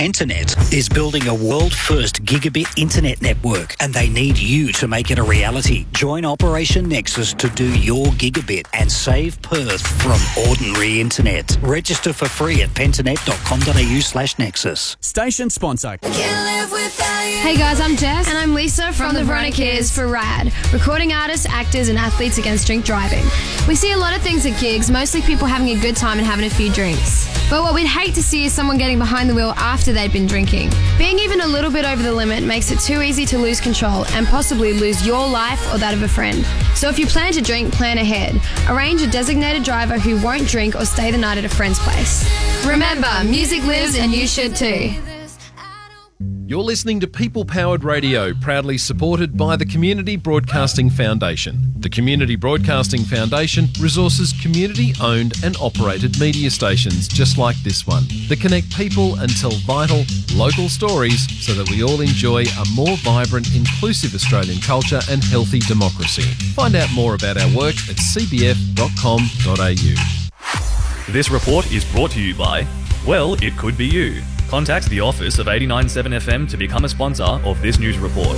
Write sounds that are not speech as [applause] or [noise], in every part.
Internet is building a world first gigabit internet network and they need you to make it a reality. Join Operation Nexus to do your gigabit and save Perth from ordinary internet. Register for free at pentanet.com.au slash nexus. Station sponsor. Hey guys, I'm Jess. And I'm Lisa from, from the Veronicas for RAD, recording artists, actors, and athletes against drink driving. We see a lot of things at gigs, mostly people having a good time and having a few drinks. But what we'd hate to see is someone getting behind the wheel after they'd been drinking. Being even a little bit over the limit makes it too easy to lose control and possibly lose your life or that of a friend. So if you plan to drink, plan ahead. Arrange a designated driver who won't drink or stay the night at a friend's place. Remember, music lives and you should too. You're listening to People Powered Radio, proudly supported by the Community Broadcasting Foundation. The Community Broadcasting Foundation resources community owned and operated media stations just like this one that connect people and tell vital, local stories so that we all enjoy a more vibrant, inclusive Australian culture and healthy democracy. Find out more about our work at cbf.com.au. This report is brought to you by, well, it could be you. Contact the office of 897 FM to become a sponsor of this news report.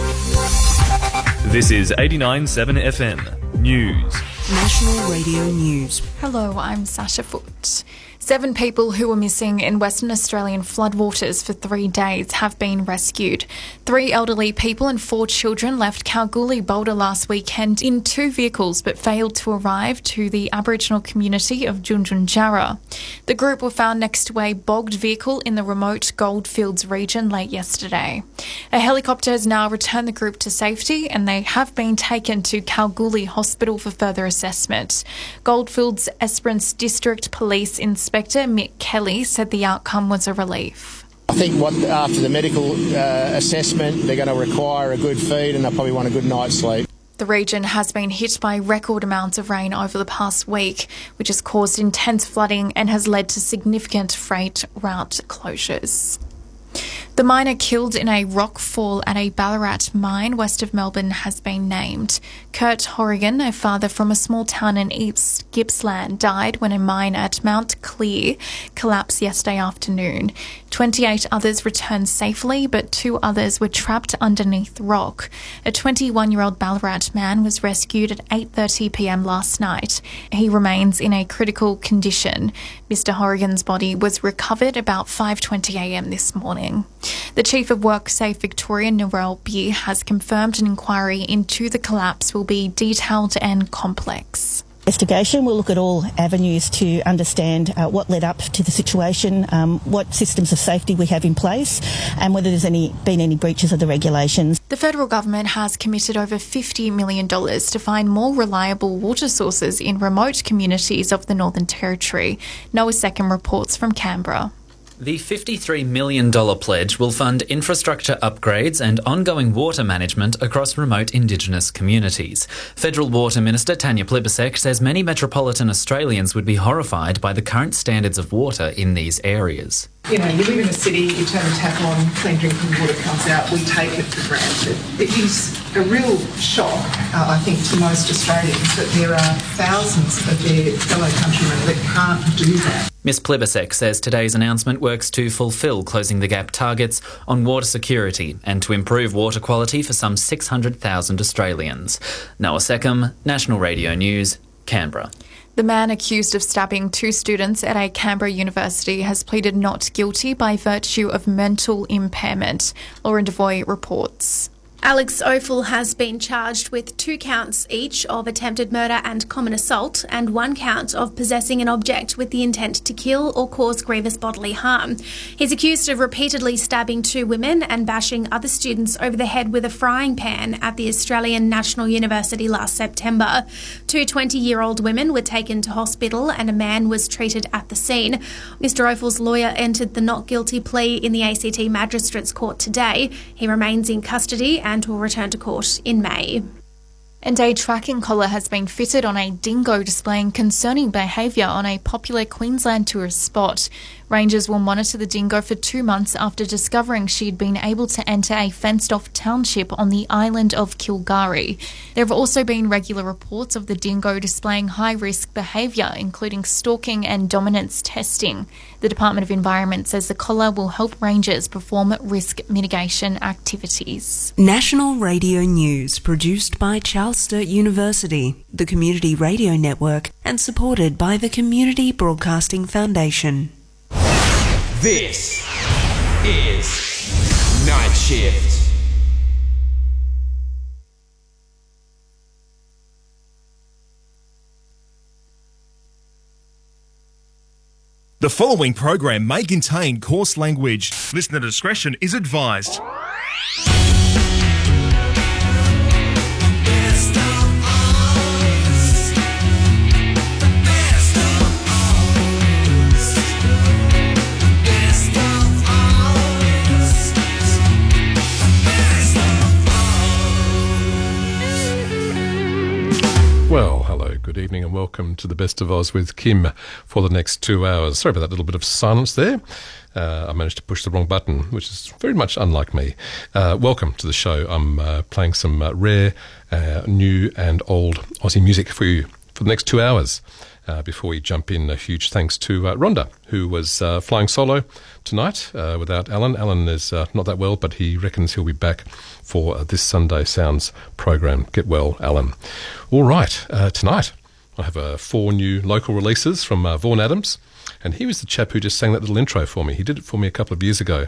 This is 897 FM News. National Radio News. Hello, I'm Sasha Foot. Seven people who were missing in Western Australian floodwaters for three days have been rescued. Three elderly people and four children left Kalgoorlie Boulder last weekend in two vehicles but failed to arrive to the Aboriginal community of Tjuntjuntjara. The group were found next to a bogged vehicle in the remote Goldfields region late yesterday. A helicopter has now returned the group to safety and they have been taken to Kalgoorlie Hospital for further assessment. Goldfields Esperance District Police Inspector Mick Kelly said the outcome was a relief. I think what after the medical uh, assessment, they're going to require a good feed and they'll probably want a good night's sleep. The region has been hit by record amounts of rain over the past week, which has caused intense flooding and has led to significant freight route closures. The miner killed in a rock fall at a Ballarat mine west of Melbourne has been named. Kurt Horrigan, a father from a small town in East Gippsland, died when a mine at Mount Clear collapsed yesterday afternoon. 28 others returned safely, but two others were trapped underneath rock. A 21-year-old Ballarat man was rescued at 8:30 p.m. last night. He remains in a critical condition. Mr. Horrigan's body was recovered about 5:20 a.m. this morning. The Chief of WorkSafe Victoria, Narelle Beer, has confirmed an inquiry into the collapse will be detailed and complex investigation. We'll look at all avenues to understand uh, what led up to the situation, um, what systems of safety we have in place, and whether there's any been any breaches of the regulations. The federal government has committed over $50 million to find more reliable water sources in remote communities of the Northern Territory. Noah Second reports from Canberra. The $53 million pledge will fund infrastructure upgrades and ongoing water management across remote Indigenous communities. Federal Water Minister Tanya Plibersek says many metropolitan Australians would be horrified by the current standards of water in these areas. You know, you live in a city, you turn the tap on, clean drinking water comes out, we take it for granted. It is a real shock, uh, I think, to most Australians that there are thousands of their fellow countrymen that can't do that. Ms Plibersek says today's announcement works to fulfil closing the gap targets on water security and to improve water quality for some 600,000 Australians. Noah Seckham, National Radio News, Canberra. The man accused of stabbing two students at a Canberra university has pleaded not guilty by virtue of mental impairment. Lauren Devoy reports. Alex Ophel has been charged with two counts each of attempted murder and common assault, and one count of possessing an object with the intent to kill or cause grievous bodily harm. He's accused of repeatedly stabbing two women and bashing other students over the head with a frying pan at the Australian National University last September. Two 20 year old women were taken to hospital, and a man was treated at the scene. Mr. Ophel's lawyer entered the not guilty plea in the ACT Magistrates Court today. He remains in custody and will return to court in May. And a tracking collar has been fitted on a dingo displaying concerning behaviour on a popular Queensland tourist spot. Rangers will monitor the dingo for two months after discovering she had been able to enter a fenced off township on the island of K'gari. There have also been regular reports of the dingo displaying high risk behaviour, including stalking and dominance testing. The Department of Environment says the collar will help rangers perform risk mitigation activities. National Radio News produced by Charles Sturt University, the Community Radio Network, and supported by the Community Broadcasting Foundation. This is Night Shift. The following program may contain coarse language. Listener discretion is advised. Well, good evening, and welcome to the Best of Oz with Kim for the next two hours. Sorry about that little bit of silence there. Uh, I managed to push the wrong button, which is very much unlike me. Uh, welcome to the show. I'm uh, playing some uh, rare, uh, new, and old Aussie music for you for the next two hours. Uh, before we jump in, a huge thanks to Rhonda, who was flying solo tonight without Alan. Alan is not that well, but he reckons he'll be back for this Sunday Sounds program. Get well, Alan. All right, uh, tonight I have uh, four new local releases from uh, Vaughan Adams, and he was the chap who just sang that little intro for me. He did it for me a couple of years ago,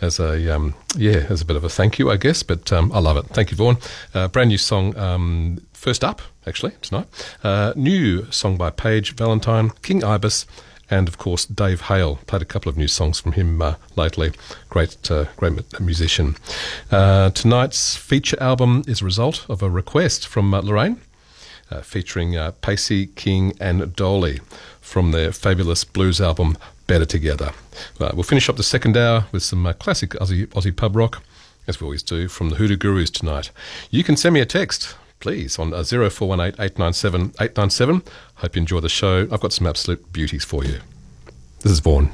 as a um, yeah, as a bit of a thank you, I guess. But um, I love it. Thank you, Vaughan. Uh, brand new song. Um, first up, actually tonight, uh, new song by Paige Valentine, King Ibis, and of course Dave Hale. Played a couple of new songs from him uh, lately. Great, uh, great musician. Uh, tonight's feature album is a result of a request from uh, Lorraine, uh, featuring uh, Pacey King and Dolly from their fabulous blues album Better Together. we'll finish up the second hour with some classic Aussie, Aussie pub rock. As we always do, from the Hoodoo Gurus tonight. You can send me a text please, on uh, 0418 897 897. Hope you enjoy the show. I've got some absolute beauties for you. This is Vaughan.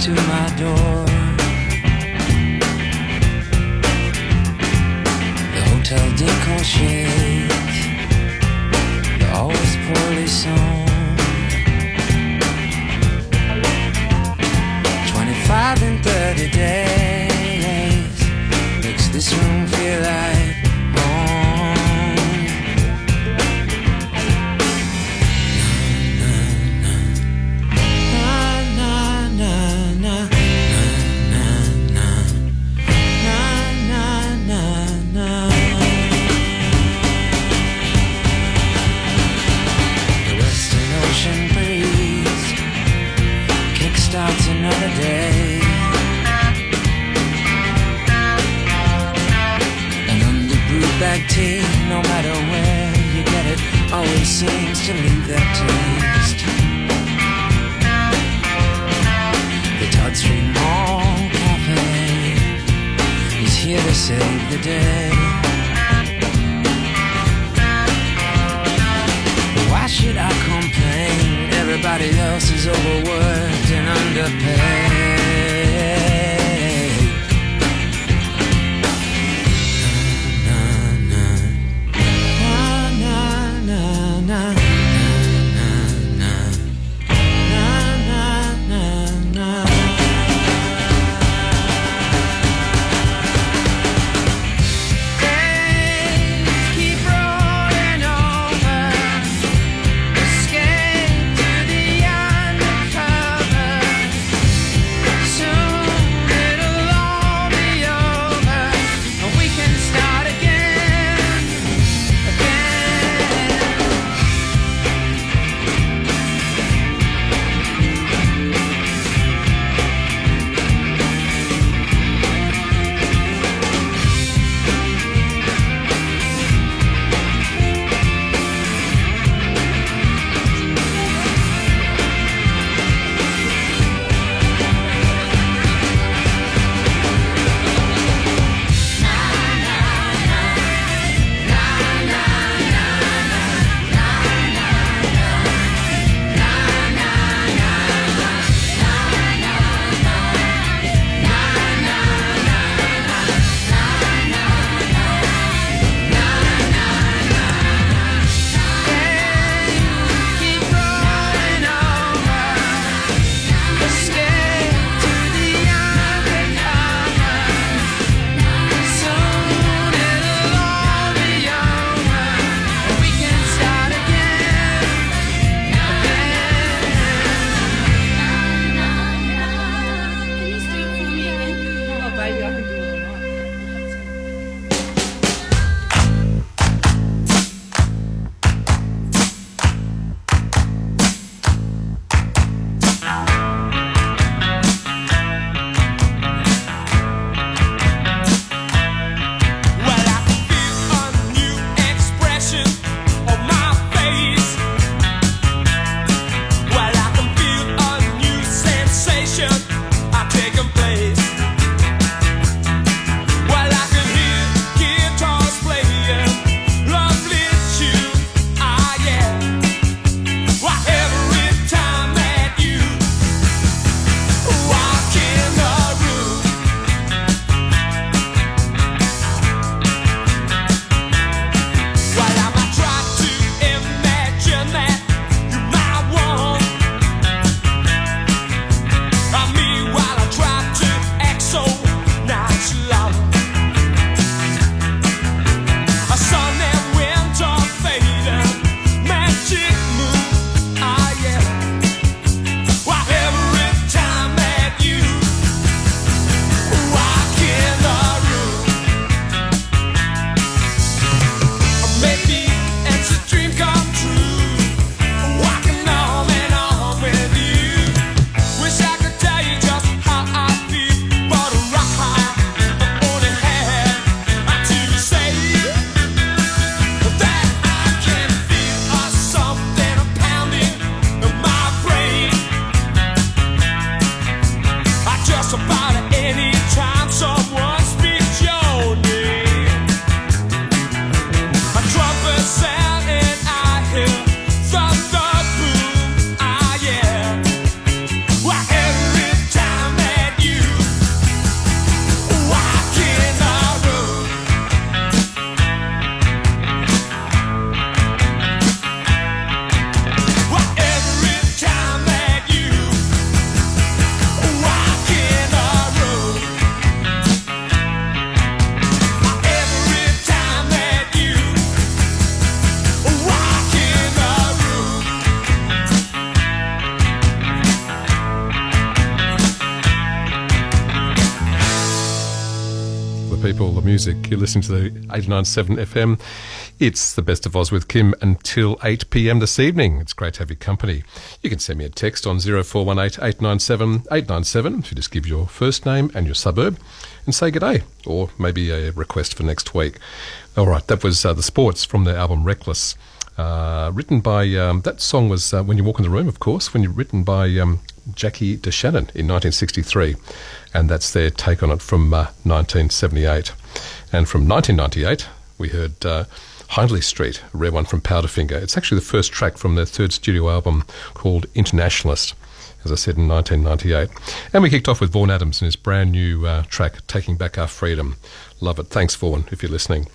To my door. The hotel decor shades, You're listening to the 89.7 FM. It's the best of Oz with Kim until 8 p.m. this evening. It's great to have your company. You can send me a text on 0418 897 897 if you just give your first name and your suburb and say good day, or maybe a request for next week. All right, that was uh, the sports from the album Reckless. Uh, written by, um, that song was uh, When You Walk in the Room, of course, when you're written by um, Jackie DeShannon in 1963 and that's their take on it from uh, 1978. And from 1998, we heard uh, Hindley Street, a rare one from Powderfinger. It's actually the first track from their third studio album called Internationalist, as I said in 1998. And we kicked off with Vaughan Adams and his brand new uh, track, Taking Back Our Freedom. Love it. Thanks, Vaughan, if you're listening.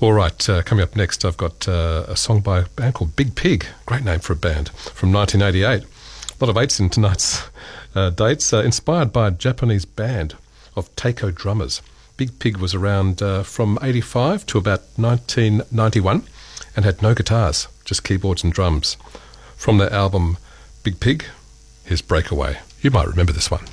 All right, uh, coming up next, I've got uh, a song by a band called Big Pig. Great name for a band from 1988. A lot of eights in tonight's uh, dates, uh, inspired by a Japanese band of taiko drummers. Big Pig was around uh, from 85 to about 1991 and had no guitars, just keyboards and drums. From their album Big Pig, here's Breakaway. You might remember this one.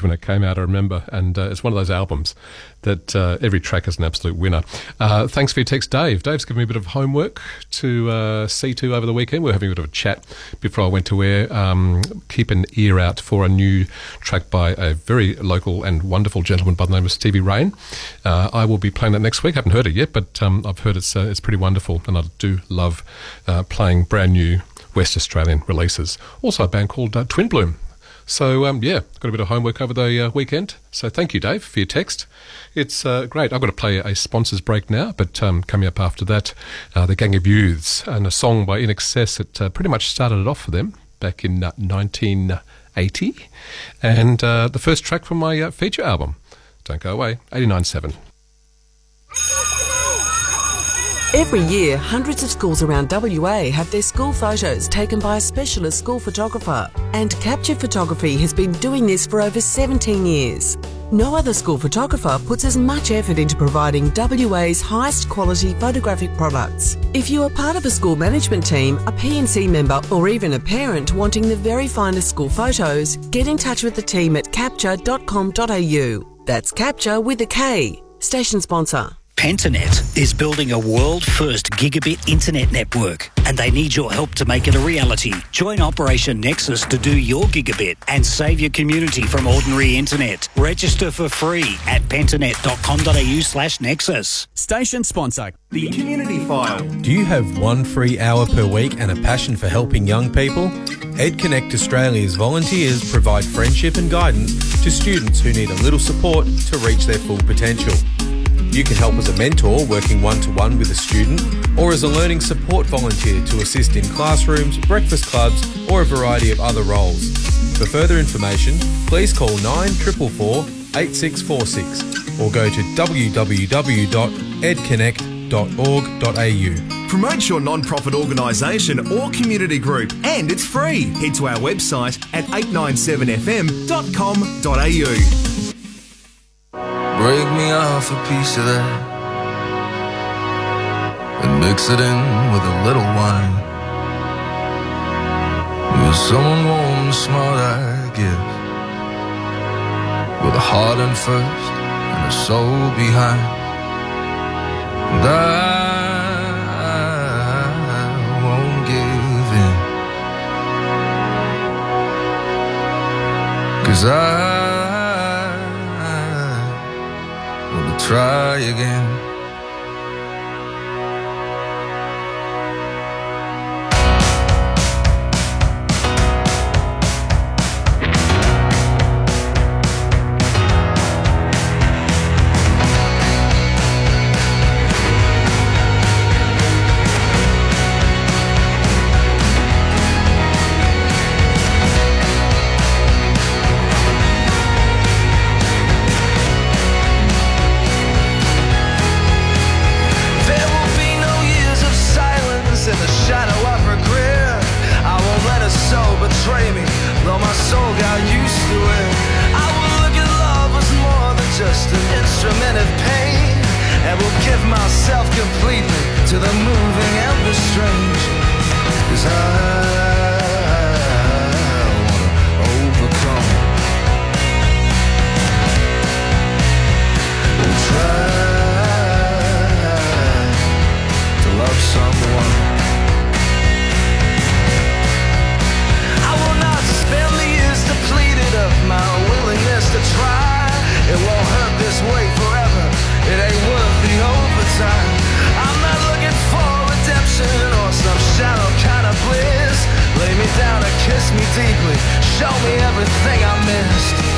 Huge when it came out, I remember, and uh, it's one of those albums that uh, every track is an absolute winner. Uh, thanks for your text, Dave. Dave's given me a bit of homework to uh, see to over the weekend. We are having a bit of a chat before I went to air. Um, keep an ear out for a new track by a very local and wonderful gentleman by the name of Stevie Rain. Uh, I will be playing that next week. I haven't heard it yet, but um, I've heard it's uh, it's pretty wonderful, and I do love playing brand new West Australian releases. Also, a band called Twin Bloom. So, um, yeah, got a bit of homework over the uh, weekend. So, thank you, Dave, for your text. It's uh, great. I've got to play a sponsors break now, but um, coming up after that, uh, the Gang of Youths and a song by INXS that uh, pretty much started it off for them back in uh, 1980. And uh, the first track from my uh, feature album. Don't go away, 89.7. Every year, hundreds of schools around WA have their school photos taken by a specialist school photographer, and Kapture Photography has been doing this for over 17 years. No other school photographer puts as much effort into providing WA's highest quality photographic products. If you are part of a school management team, a PNC member, or even a parent wanting the very finest school photos, get in touch with the team at kapture.com.au. That's Kapture with a K. Station sponsor. Pentanet is building a world first gigabit internet network, and they need your help to make it a reality. Join Operation Nexus to do your gigabit and save your community from ordinary internet. Register for free at pentanet.com.au slash nexus. Station sponsor. The Community File. Do you have one free hour per week and a passion for helping young people? EdConnect Australia's volunteers provide friendship and guidance to students who need a little support to reach their full potential. You can help as a mentor working one to one with a student or as a learning support volunteer to assist in classrooms, breakfast clubs, or a variety of other roles. For further information, please call 9444 8646 or go to www.edconnect.org.au. Promote your non-profit organisation or community group and it's free. Head to our website at 897fm.com.au. Break me off a piece of that and mix it in with a little wine. With someone warm and smart, I guess. With a heart in first and a soul behind. And I won't give in. Cause I try again. Just an instrument of pain, and will give myself completely to the moving and the strange. Cause I wanna overcome try Show me everything I missed.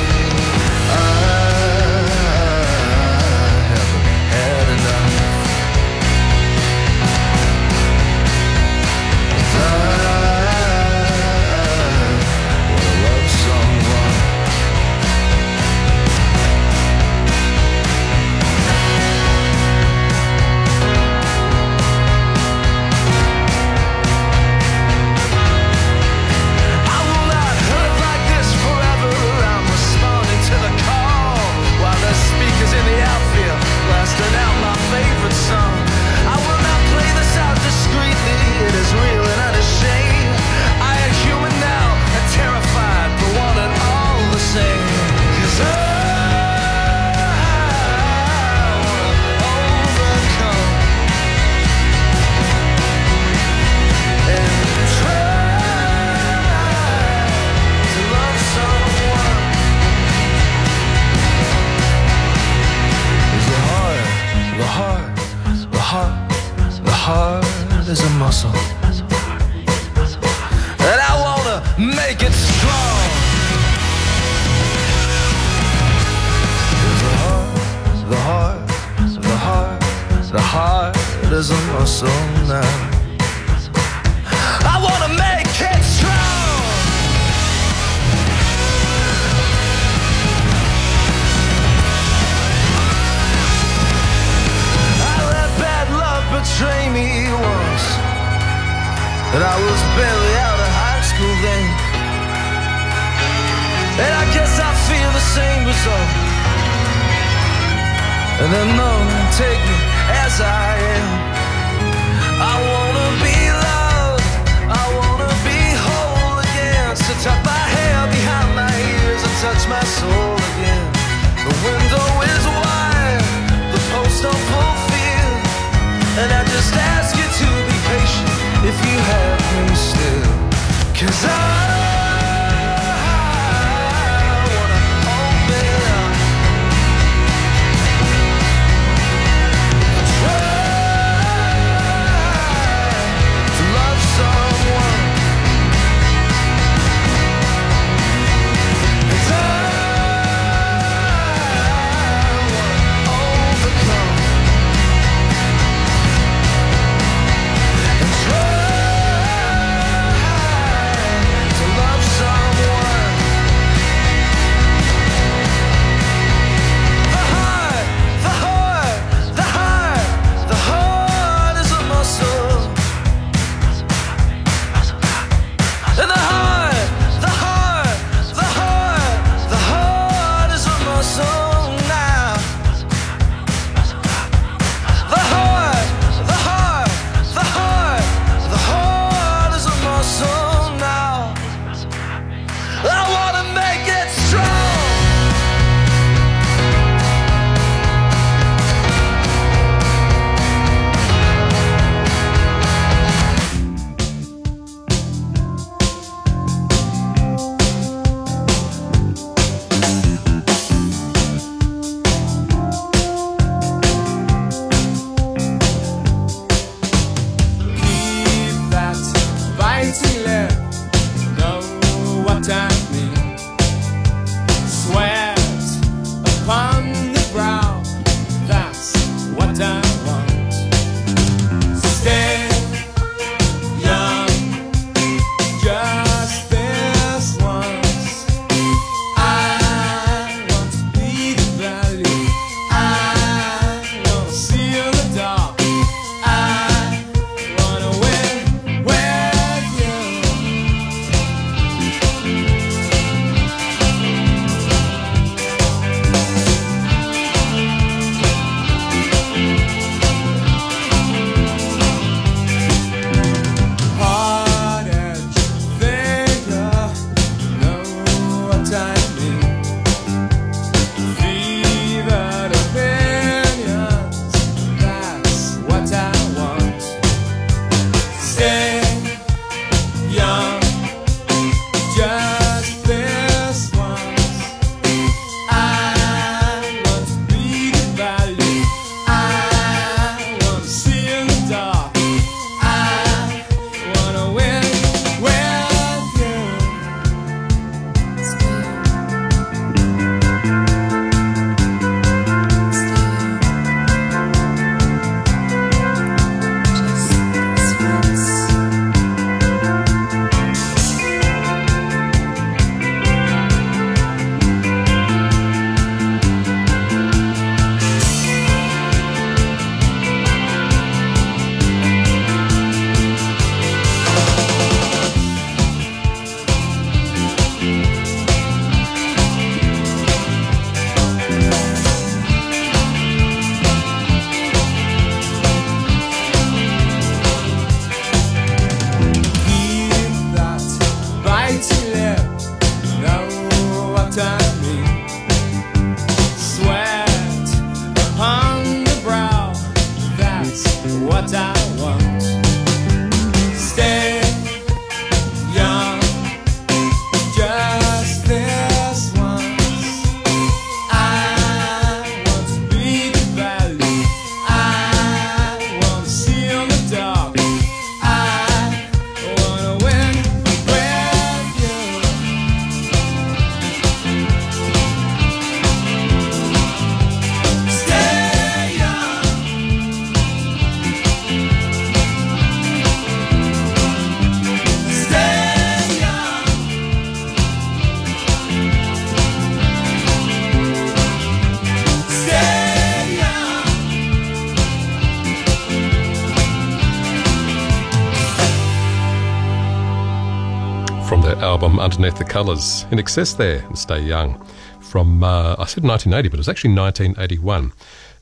Underneath the Colours. INXS there and stay young. From, uh, I said 1980, but it was actually 1981.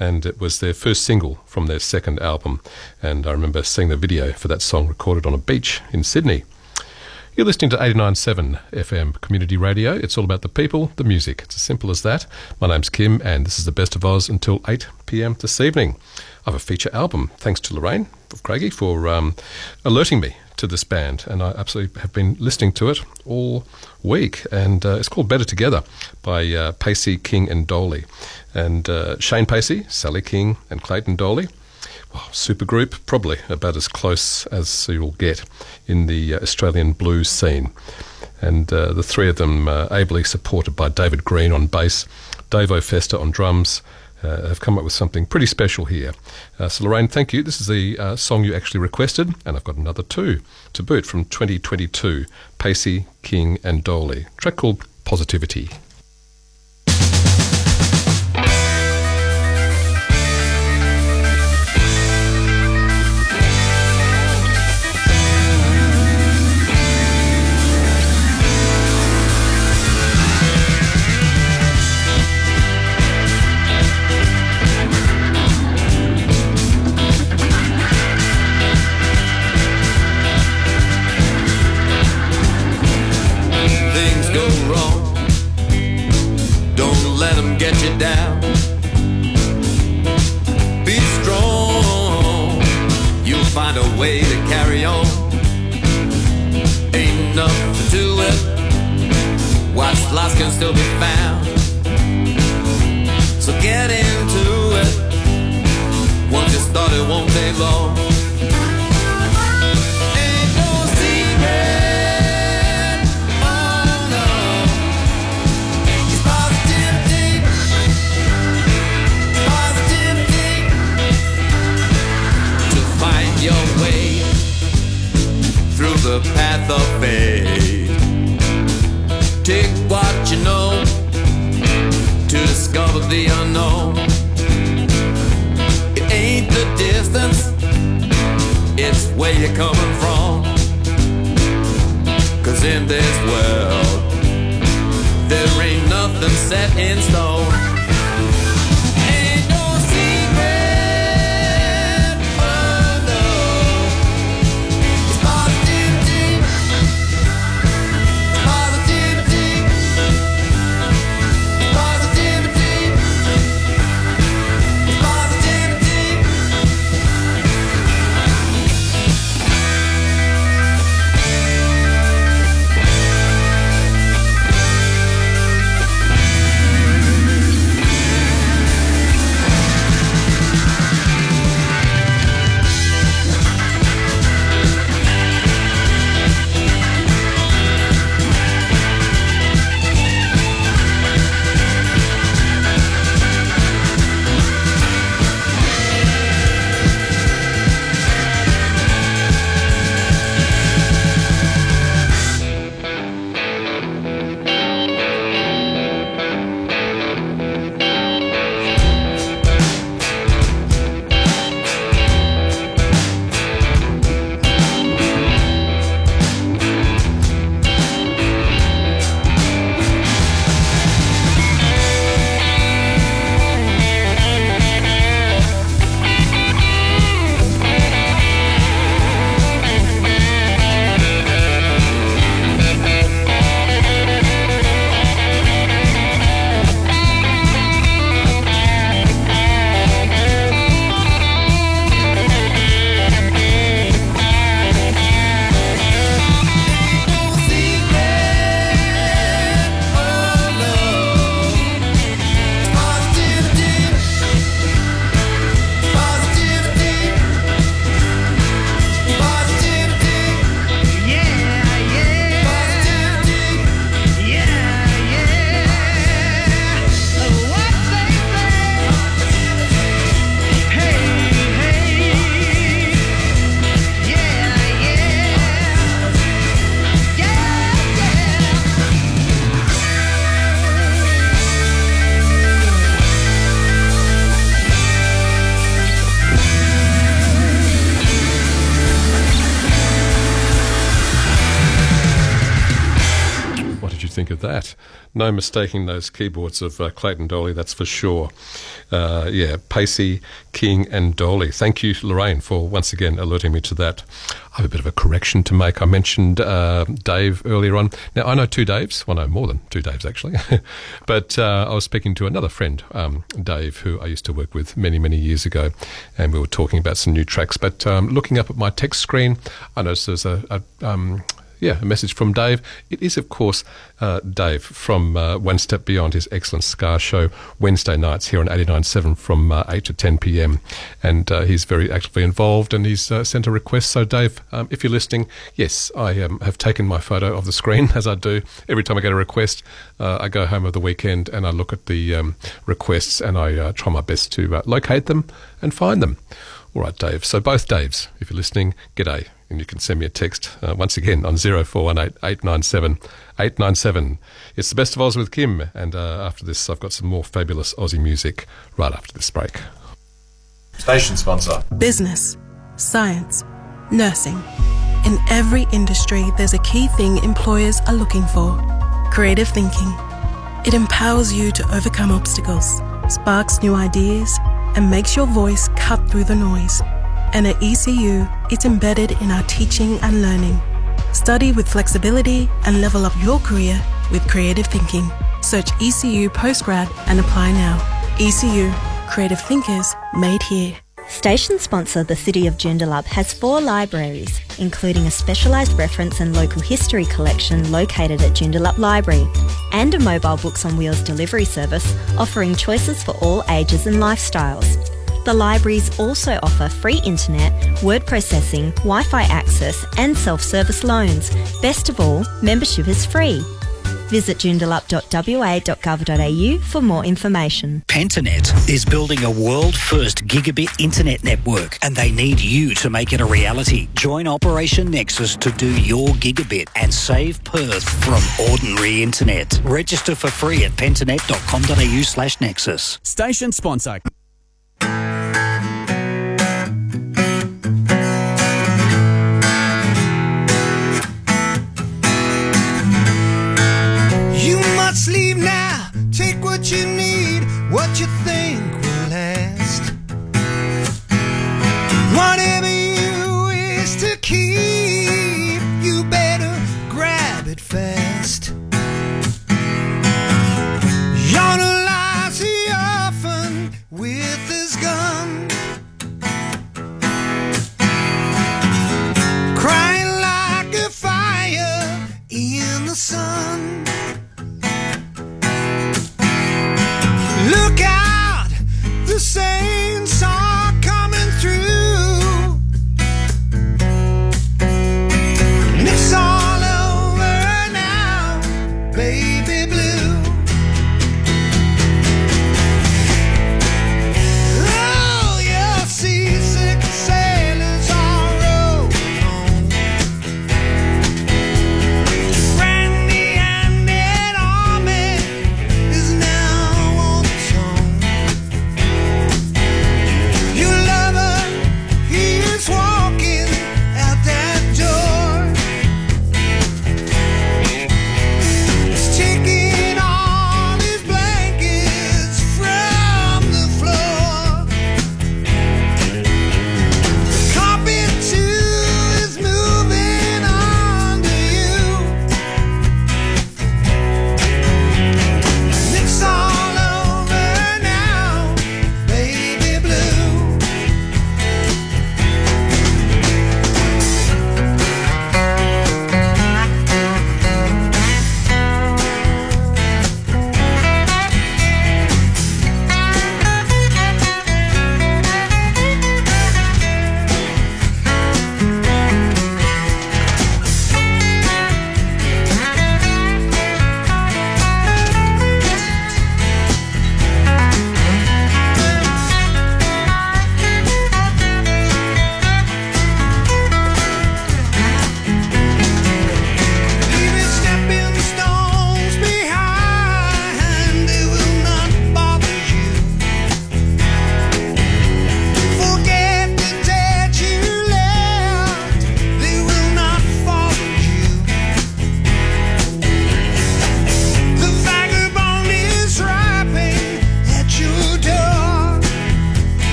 And it was their first single from their second album. And I remember seeing the video for that song recorded on a beach in Sydney. You're listening to 89.7 FM Community Radio. It's all about the people, the music. It's as simple as that. My name's Kim, and this is the Best of Oz until 8 p.m. this evening. I have a feature album. Thanks to Lorraine of Craigie for um, alerting me to this band, and I absolutely have been listening to it all week. And uh, it's called Better Together by uh, Pacey, King, and Doley. And uh, Shane Pacey, Sally King, and Clayton Doley. Wow, supergroup, probably about as close as you'll get in the uh, Australian blues scene. And uh, the three of them, uh, ably supported by David Green on bass, Dave O'Fester on drums, uh, have come up with something pretty special here. Uh, so, Lorraine, thank you. This is the uh, song you actually requested, and I've got another two to boot from 2022 Pacey, King, and Doley. track called Positivity. Think of that? No mistaking those keyboards of uh, Clayton Doley, that's for sure. Uh, yeah, Pacey, King, and Doley. Thank you, Lorraine, for once again alerting me to that. I have a bit of a correction to make. I mentioned uh, Dave earlier on. Now, I know two Daves. Well, no, more than two Daves, actually. [laughs] but uh, I was speaking to another friend, um, Dave, who I used to work with many, many years ago, and we were talking about some new tracks. But um, looking up at my text screen, I noticed there's a, a um, yeah, a message from Dave. It is, of course, uh, Dave from uh, One Step Beyond, his excellent Ska show, Wednesday nights here on 89.7 from uh, 8 to 10 p.m. And uh, he's very actively involved and he's uh, sent a request. So, Dave, um, if you're listening, yes, I um, have taken my photo of the screen, [laughs] as I do every time I get a request. Uh, I go home of the weekend and I look at the um, requests and I try my best to locate them and find them. All right, Dave. So, both Daves, if you're listening, g'day and you can send me a text uh, once again on 0418 897 897. It's the best of Oz with Kim, and uh, after this, I've got some more fabulous Aussie music right after this break. Station sponsor Business, science, nursing. In every industry, there's a key thing employers are looking for creative thinking. It empowers you to overcome obstacles, sparks new ideas, and makes your voice cut through the noise and at ECU, it's embedded in our teaching and learning. Study with flexibility and level up your career with creative thinking. Search ECU Postgrad and apply now. ECU, creative thinkers made here. Station sponsor the City of Joondalup has four libraries, including a specialised reference and local history collection located at Joondalup Library, and a mobile books on wheels delivery service offering choices for all ages and lifestyles. The libraries also offer free internet, word processing, Wi Fi access, and self service loans. Best of all, membership is free. Visit joondalup.wa.gov.au for more information. Pentanet is building a world first gigabit internet network and they need you to make it a reality. Join Operation Nexus to do your gigabit and save Perth from ordinary internet. Register for free at pentanet.com.au slash nexus. Station sponsor. sun.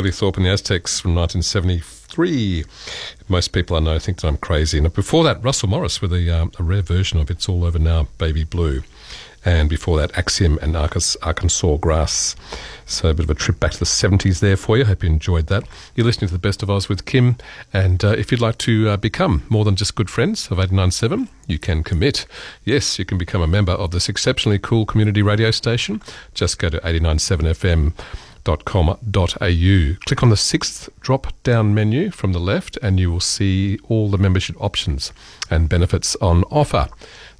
Billy Thorpe and the Aztecs from 1973. Most people I know think that I'm crazy. And before that, Russell Morris with a, um, a rare version of It's All Over Now, Baby Blue. And before that, Axiom and Arkansas, Grass. So a bit of a trip back to the 70s there for you. Hope you enjoyed that. You're listening to the Best of Oz with Kim. And uh, if you'd like to uh, become more than just good friends of 897, you can commit. Yes, you can become a member of this exceptionally cool community radio station. Just go to 897FM com.au. Click on the sixth drop down menu from the left, and you will see all the membership options and benefits on offer.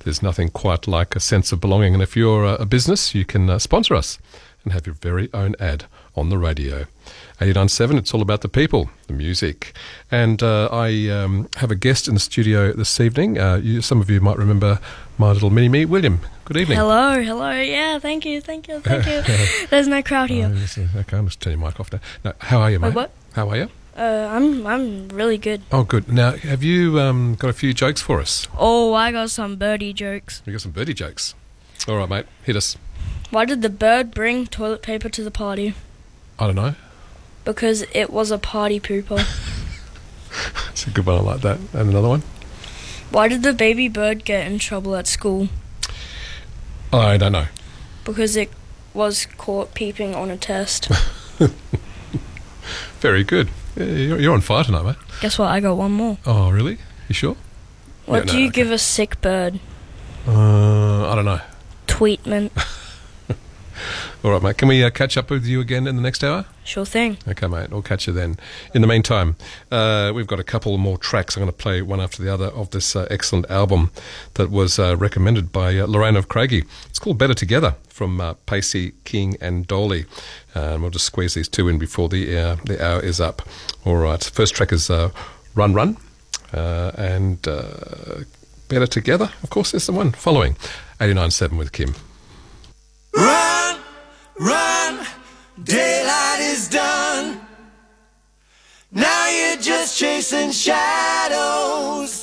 There's nothing quite like a sense of belonging, and if you're a business, you can uh, sponsor us and have your very own ad on the radio. 897, it's all about the people, the music. And uh, I um, have a guest in the studio this evening. Uh, you, some of you might remember my little mini me, William. Good evening. Hello, hello. Yeah, thank you, thank you, thank you. [laughs] There's no crowd here. Oh, okay, I'm just turn your mic off now. now how are you, mate? Wait, what? How are you? Uh, I'm I'm really good. Oh, good. Now, have you um, got a few jokes for us? Oh, I got some birdie jokes. You got some birdie jokes. All right, mate. Hit us. Why did the bird bring toilet paper to the party? I don't know. Because it was a party pooper. [laughs] It's a good one. I like that. And another one. Why did the baby bird get in trouble at school? I don't know. Because it was caught peeping on a test. [laughs] Very good. Yeah, You're, you're on fire tonight, mate. Guess what? I got one more. Oh, really? You sure? What Yeah, do no, you give a sick bird? Uh, I don't know. Tweetment. [laughs] All right, mate. Can we uh, catch up with you again in the next hour? Sure thing. Okay, mate. I'll catch you then. In the meantime, uh, we've got a couple more tracks. I'm going to play one after the other of this uh, excellent album that was uh, recommended by uh, Lorraine of Craigie. It's called Better Together from uh, Pacey, King, and Doley. and we'll just squeeze these two in before the uh, the hour is up. All right. First track is uh, Run Run, uh, and uh, Better Together. Of course, is the one following 89.7 with Kim. Run, run, daylight is done. Now you're just chasing shadows.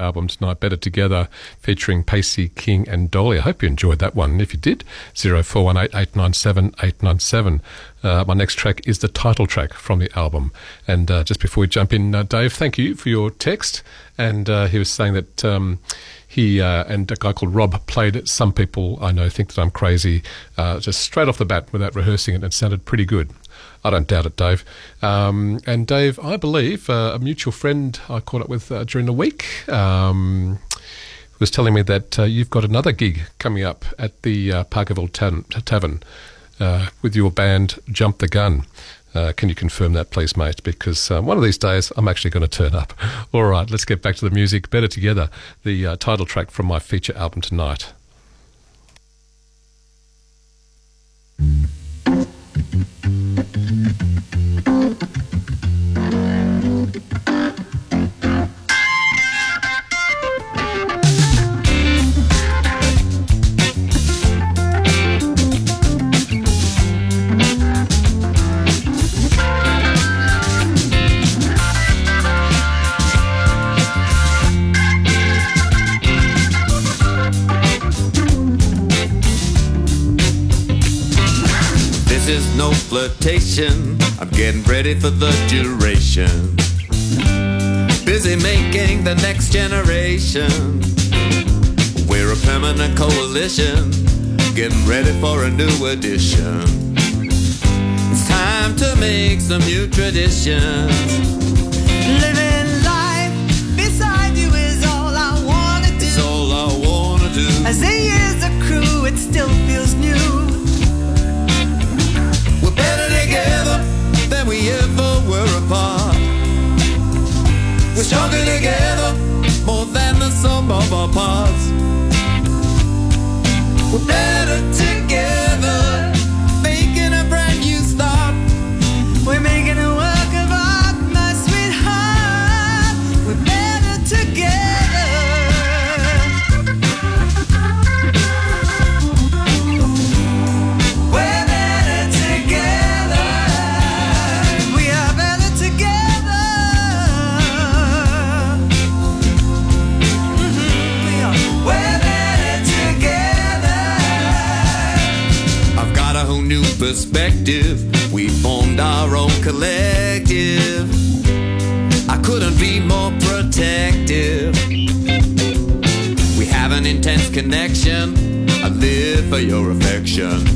Album tonight, Better Together, featuring Pacey King and Doley. I hope you enjoyed that one. If you did, 0418 897 897. Uh, my next track is the title track from the album. And uh, just before we jump in, uh, Dave, thank you for your text. And uh, he was saying that um, he uh, and a guy called Rob played it. Some People I Know Think That I'm Crazy uh, just straight off the bat without rehearsing it. And it sounded pretty good. I don't doubt it, Dave. Um, and Dave, I believe uh, a mutual friend I caught up with uh, during the week um, was telling me that uh, you've got another gig coming up at the uh, Parkerville Tavern uh, with your band Jump the Gun. Uh, can you confirm that, please, mate? Because one of these days I'm actually going to turn up. [laughs] All right, let's get back to the music. Better Together, the title track from my feature album tonight. This うん。Flirtation. I'm getting ready for the duration. Busy making the next generation. We're a permanent coalition. Getting ready for a new edition. It's time to make some new traditions. Living life beside you is all I wanna do. It's all I wanna do. As the years accrue, it still feels new. Apart. We're stronger together more than the sum of our parts. We're better together, your affection.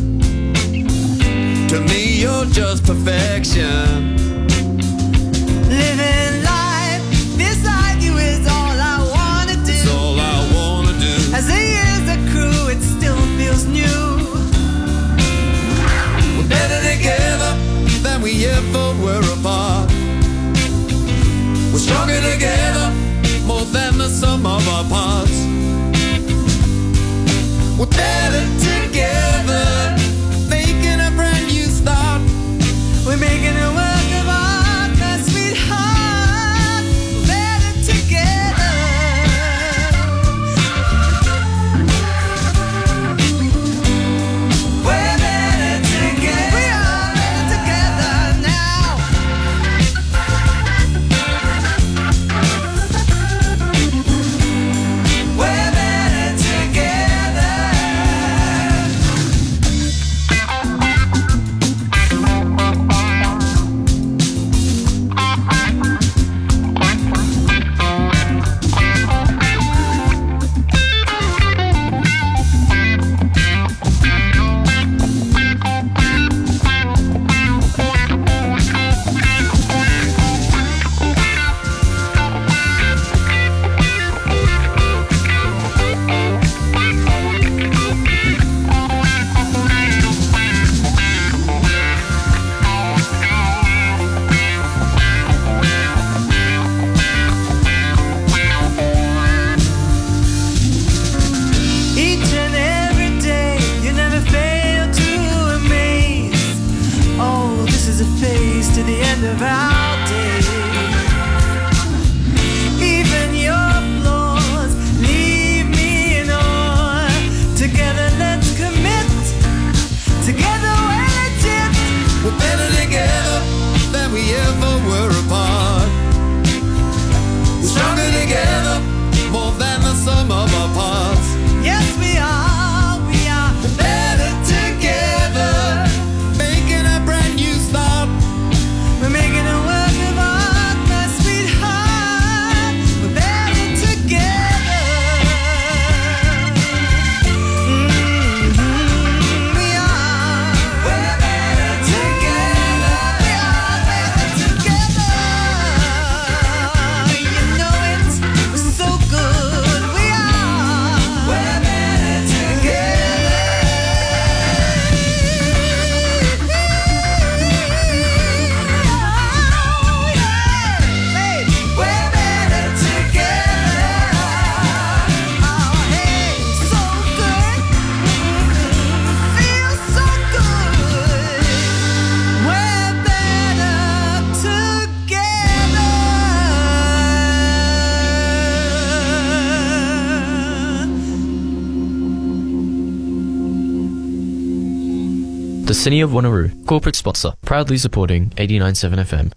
The City of Wanneroo, corporate sponsor, proudly supporting 89.7 FM.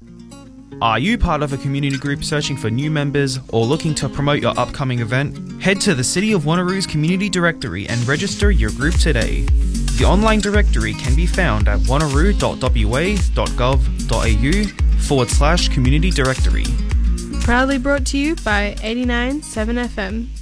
Are you part of a community group searching for new members or looking to promote your upcoming event? Head to the City of Wanneroo's community directory and register your group today. The online directory can be found at wanneroo.wa.gov.au forward slash community directory. Proudly brought to you by 89.7 FM.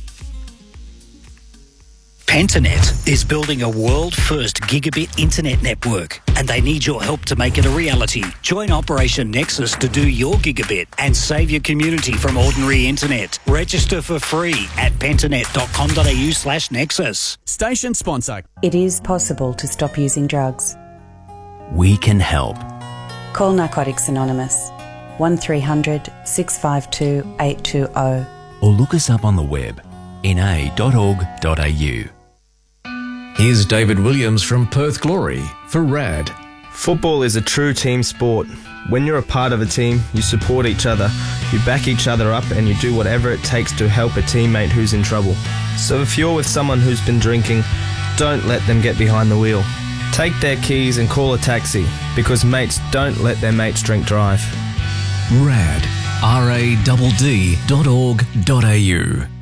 Pentanet is building a world-first gigabit internet network, and they need your help to make it a reality. Join Operation Nexus to do your gigabit and save your community from ordinary internet. Register for free at pentanet.com.au slash nexus. Station sponsor. It is possible to stop using drugs. We can help. Call Narcotics Anonymous 1300 652 820. Or look us up on the web na.org.au. Here's David Williams from Perth Glory for RADD. Football is a true team sport. When you're a part of a team, you support each other, you back each other up, and you do whatever it takes to help a teammate who's in trouble. So if you're with someone who's been drinking, don't let them get behind the wheel. Take their keys and call a taxi, because mates don't let their mates drink drive. RADD. R-A-D-D.org.au. Slowly,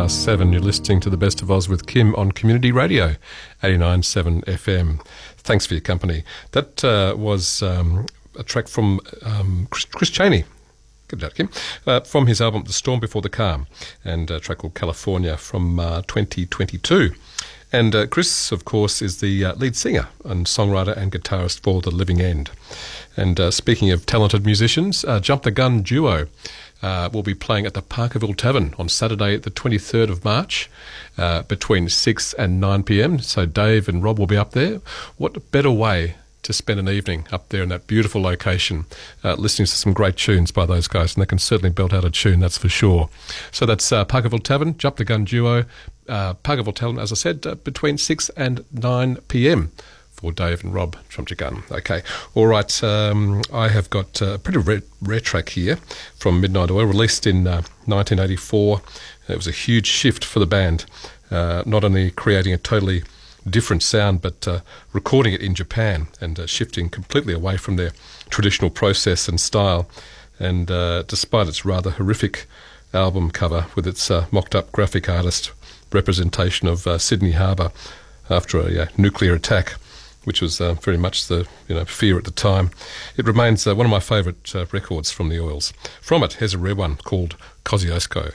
past seven. You're listening to the Best of Oz with Kim on Community Radio, 89.7 FM. Thanks for your company. That uh, was um, a track from um, Chris, Chris Cheney. Good luck, Kim. Uh, from his album The Storm Before the Calm, and a track called California from uh, 2022. And uh, Chris, of course, is the uh, lead singer and songwriter and guitarist for The Living End. And uh, speaking of talented musicians, uh, Jump the Gun duo uh, will be playing at the Parkerville Tavern on Saturday, the 23rd of March, uh, between 6 and 9 pm. So Dave and Rob will be up there. What better way to spend an evening up there in that beautiful location, uh, listening to some great tunes by those guys, and they can certainly belt out a tune, that's for sure. So that's uh, Parkerville Tavern, Jump the Gun duo, uh, Parkerville Tavern, as I said, uh, between 6 and 9 pm for Dave and Rob the Gun. Okay, all right. Um, I have got a pretty rare, rare, track here from Midnight Oil, released in 1984. It was a huge shift for the band, uh, not only creating a totally different sound, but uh, recording it in Japan and uh, shifting completely away from their traditional process and style. And uh, despite its rather horrific album cover with its uh, mocked up graphic artist representation of uh, Sydney Harbour after a nuclear attack, which was uh, very much the you know fear at the time, it remains one of my favourite records from the Oils. From it, here's a rare one called Kosciusko.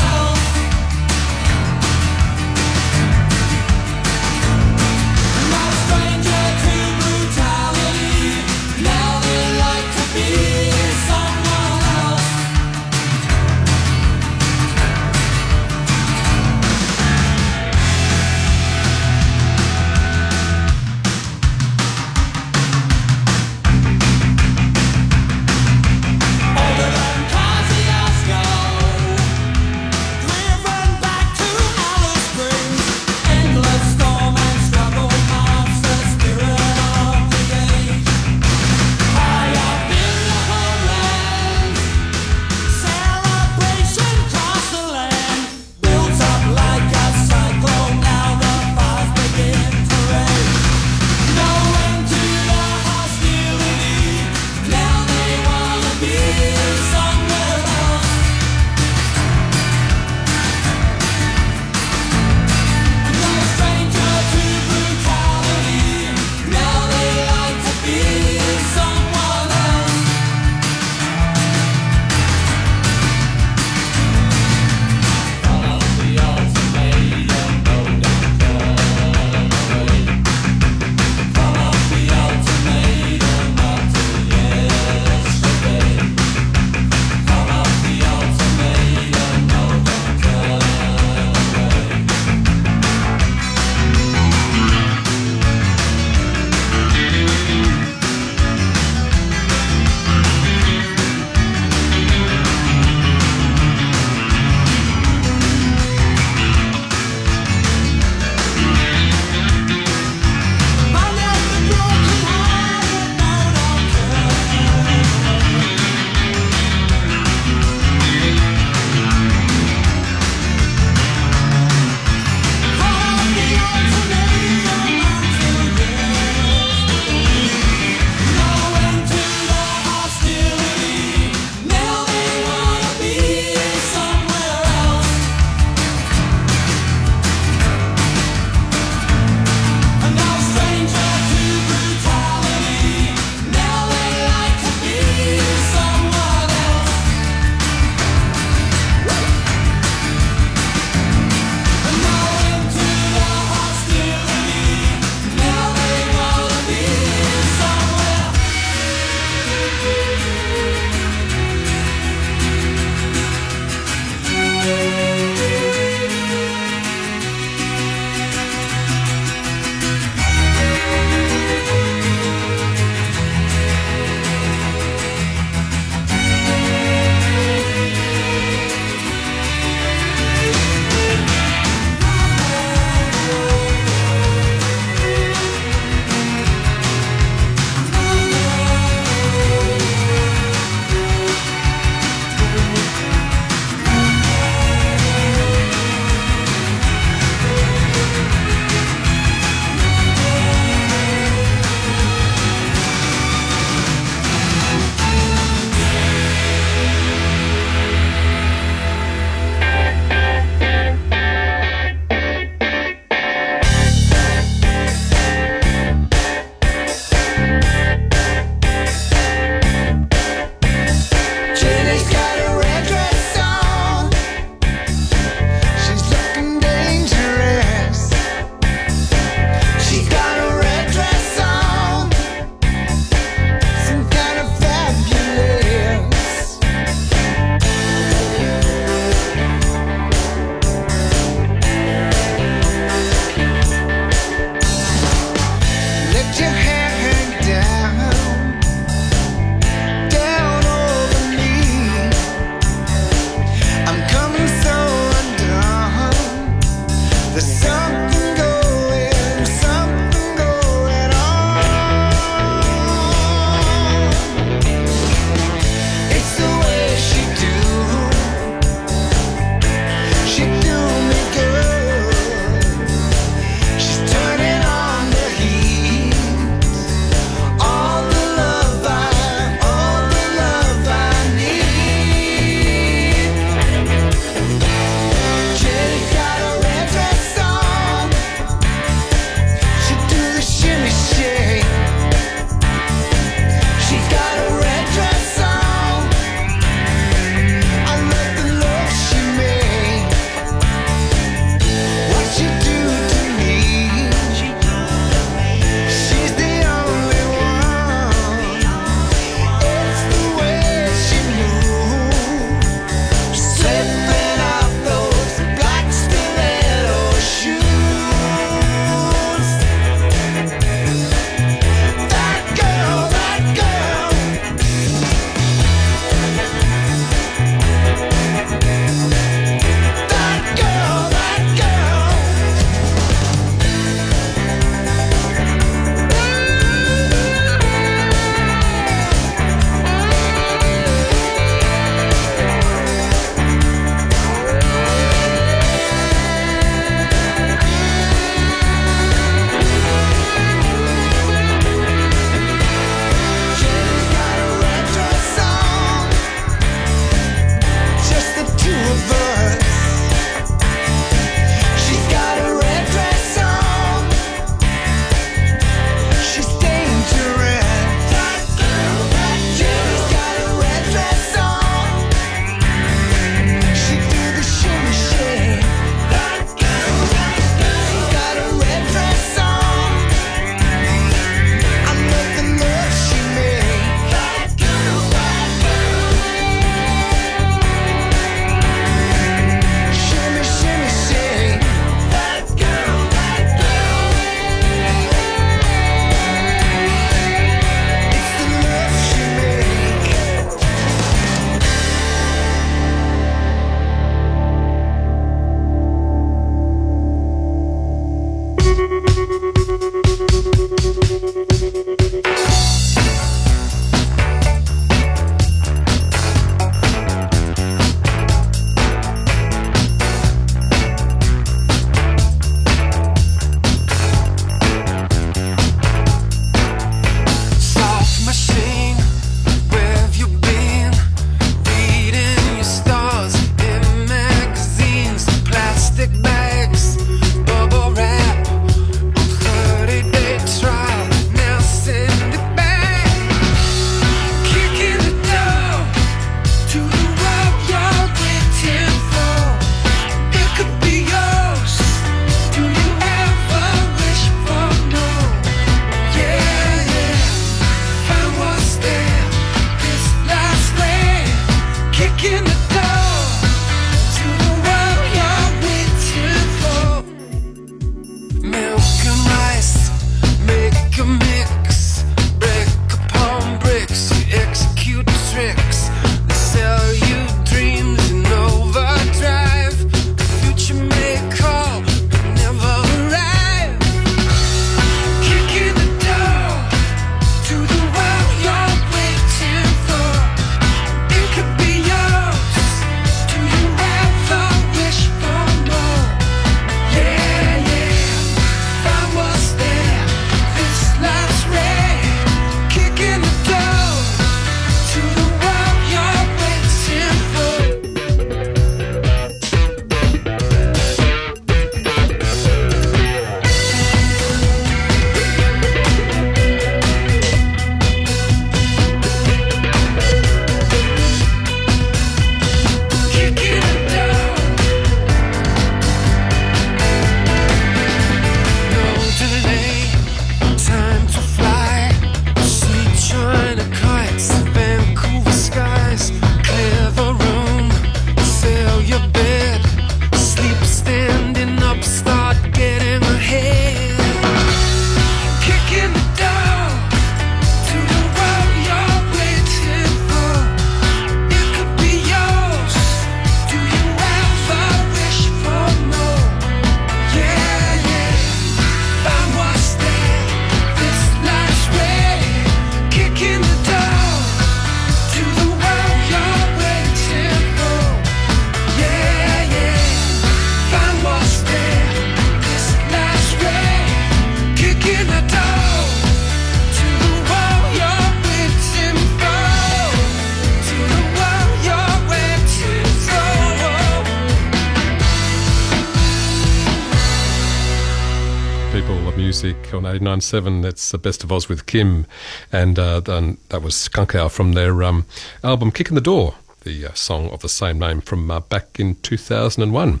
597. That's the Best of Oz with Kim. And uh, then that was Skunk from their um, album Kicking the Door, the uh, song of the same name from uh, back in 2001.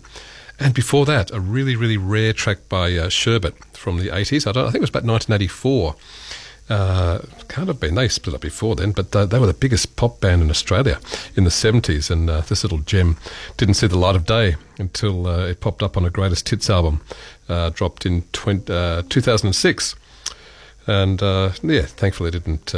And before that, a really, really rare track by uh, Sherbet from the 80s. I, I think it was about 1984. Uh, can't have been. They split up before then, but uh, they were the biggest pop band in Australia in the 70s. And uh, this little gem didn't see the light of day until uh, it popped up on a Greatest Hits album, uh, dropped in 20, uh, 2006. And yeah, thankfully it didn't.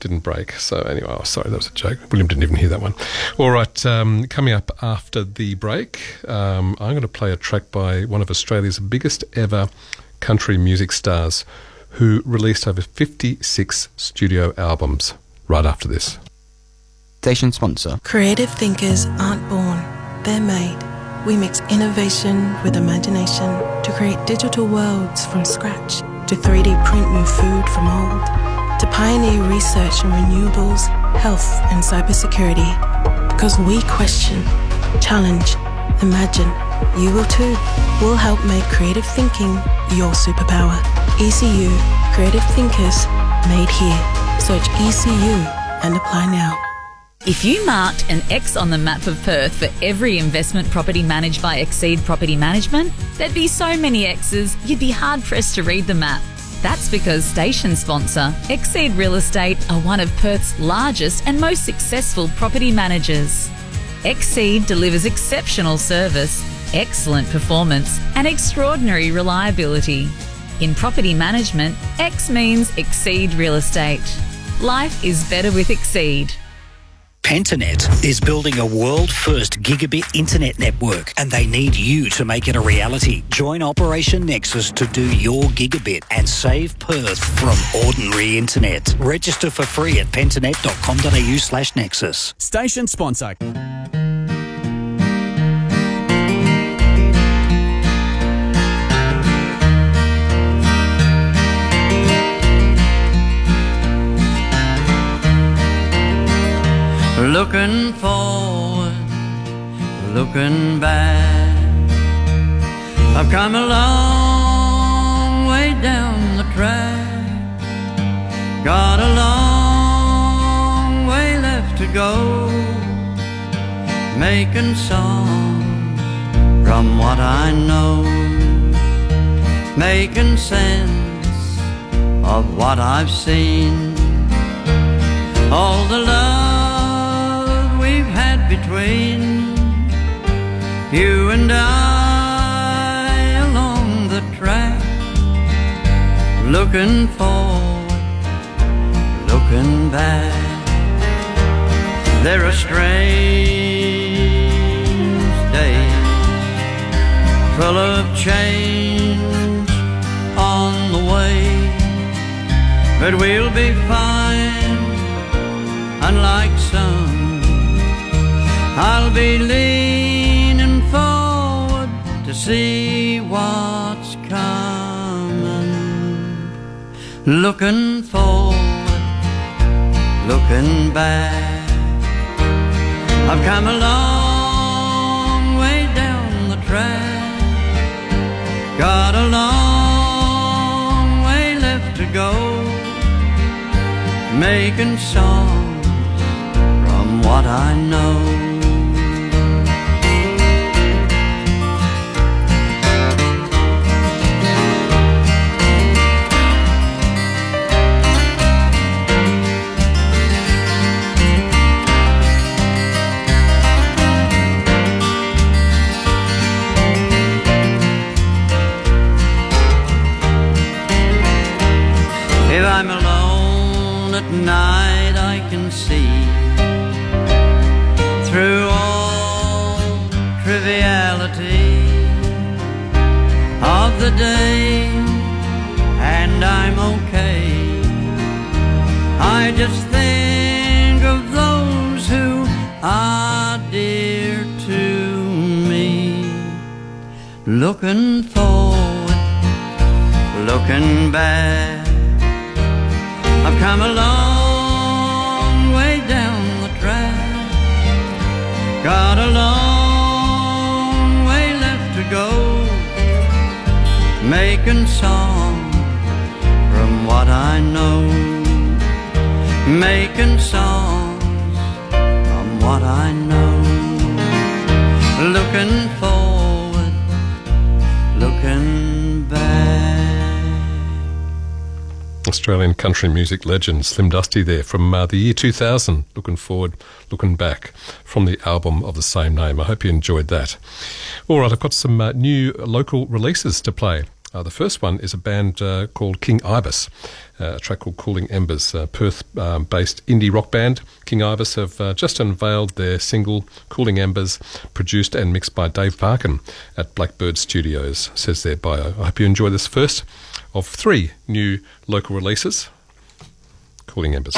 didn't break. So, anyway, oh, sorry, that was a joke. William didn't even hear that one. All right, um, coming up after the break, um, I'm going to play a track by one of Australia's biggest ever country music stars who released over 56 studio albums right after this. Station sponsor. Creative thinkers aren't born, they're made. We mix innovation with imagination to create digital worlds from scratch, to 3D print new food from old, to pioneer research in renewables, health, and cybersecurity. Because we question, challenge, imagine. You will too. We'll help make creative thinking your superpower. ECU, creative thinkers made here. Search ECU and apply now. If you marked an X on the map of Perth for every investment property managed by Exceed Property Management, there'd be so many X's you'd be hard pressed to read the map. That's because station sponsor Exceed Real Estate are one of Perth's largest and most successful property managers. Exceed delivers exceptional service, excellent performance, and extraordinary reliability. In property management, X means Exceed Real Estate. Life is better with Exceed. Pentanet is building a world first gigabit internet network and they need you to make it a reality. Join Operation Nexus to do your gigabit and save Perth from ordinary internet. Register for free at pentanet.com.au slash nexus. Station sponsor. Looking forward, looking back. I've come a long way down the track. Got a long way left to go. Making songs from what I know. Making sense of what I've seen. All the love between you and I along the track, looking forward, looking back. There are strange days full of change on the way, but we'll be fine unlike some. I'll be leaning forward to see what's coming. Looking forward, looking back. I've come a long way down the track. Got a long way left to go making songs from what I know. Night, I can see through all triviality of the day, and I'm okay. I just think of those who are dear to me, looking forward, looking back come a long way down the track. Got a long way left to go, making song from what I know, making songs from what I know, looking for. Australian country music legend Slim Dusty there from uh, the year 2000. Looking forward, looking back from the album of the same name. I hope you enjoyed that. All right, I've got some uh, new local releases to play. Uh, the first one is a band uh, called King Ibis, uh, a track called Cooling Embers, Perth um, based indie rock band. King Ibis have uh, just unveiled their single Cooling Embers, produced and mixed by Dave Parkin at Blackbird Studios, says their bio. I hope you enjoy this first of three new local releases Cooling Embers.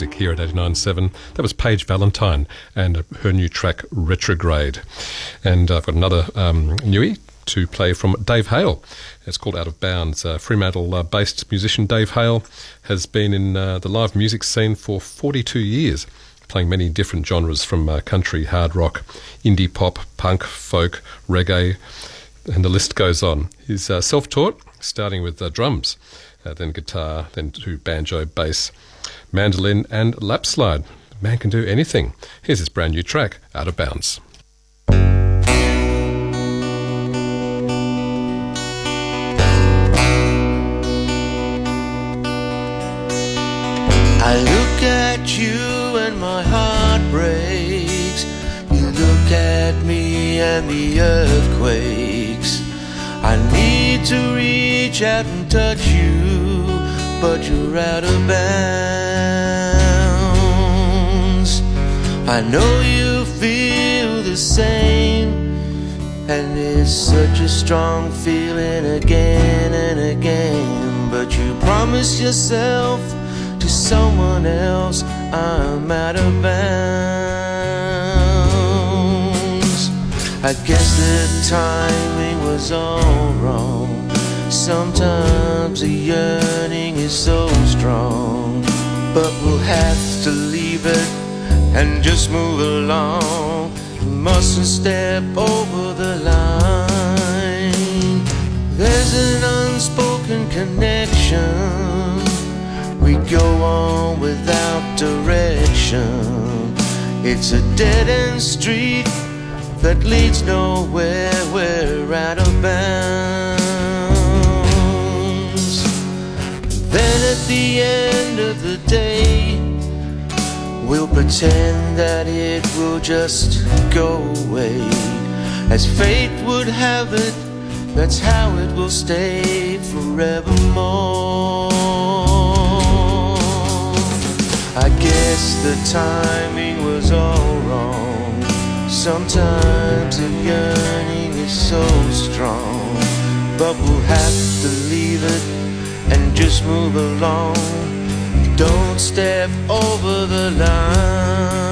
Music here at 89.7. That was Paige Valentine and her new track Retrograde. And I've got another um, newie to play from Dave Hale. It's called Out of Bounds. Uh, Fremantle uh, based musician Dave Hale has been in uh, the live music scene for 42 years, playing many different genres from uh, country, hard rock, indie pop, punk, folk, reggae, and the list goes on. He's uh, self taught, starting with uh, drums, then guitar, then to banjo, bass, mandolin, and lap slide. Man can do anything. Here's his brand new track, Out of Bounds. I look at you and my heart breaks. You look at me and the earth quakes. I need to reach out and touch you, but you're out of bounds. I know you feel the same, and it's such a strong feeling again and again. But you promise yourself to someone else, I'm out of bounds. I guess the timing was all wrong. Sometimes the yearning is so strong, but we'll have to leave it and just move along. Mustn't step over the line. There's an unspoken connection. We go on without direction. It's a dead end street that leads nowhere. We're out of bounds. Then at the end of the day, we'll pretend that it will just go away. As fate would have it, that's how it will stay forevermore. I guess the timing was all wrong. Sometimes the yearning is so strong, but we'll have to leave it and just move along. Don't step over the line.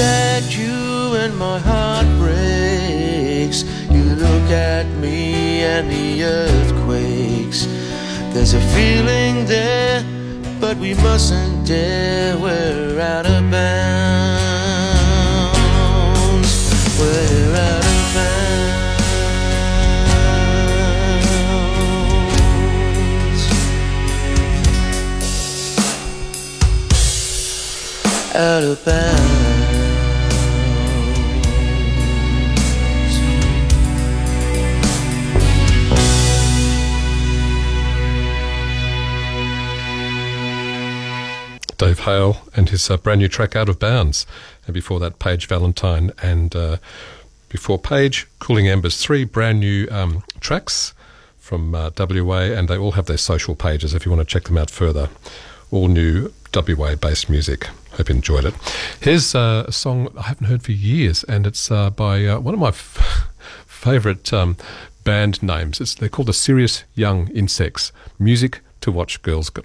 At you and my heart breaks. You look at me and the earth quakes. There's a feeling there, but we mustn't dare. We're out of bounds. We're out of bounds. Out of bounds. Dave Hale and his uh, brand new track Out of Bounds. And before that, Paige Valentine. And uh, before Paige, Cooling Embers, three brand new um, tracks from uh, WA, and they all have their social pages if you want to check them out further. All new WA based music. Hope you enjoyed it. Here's uh, a song I haven't heard for years, and it's uh, by uh, one of my f- [laughs] favourite um, band names. It's, they're called the Serious Young Insects. Music to watch girls go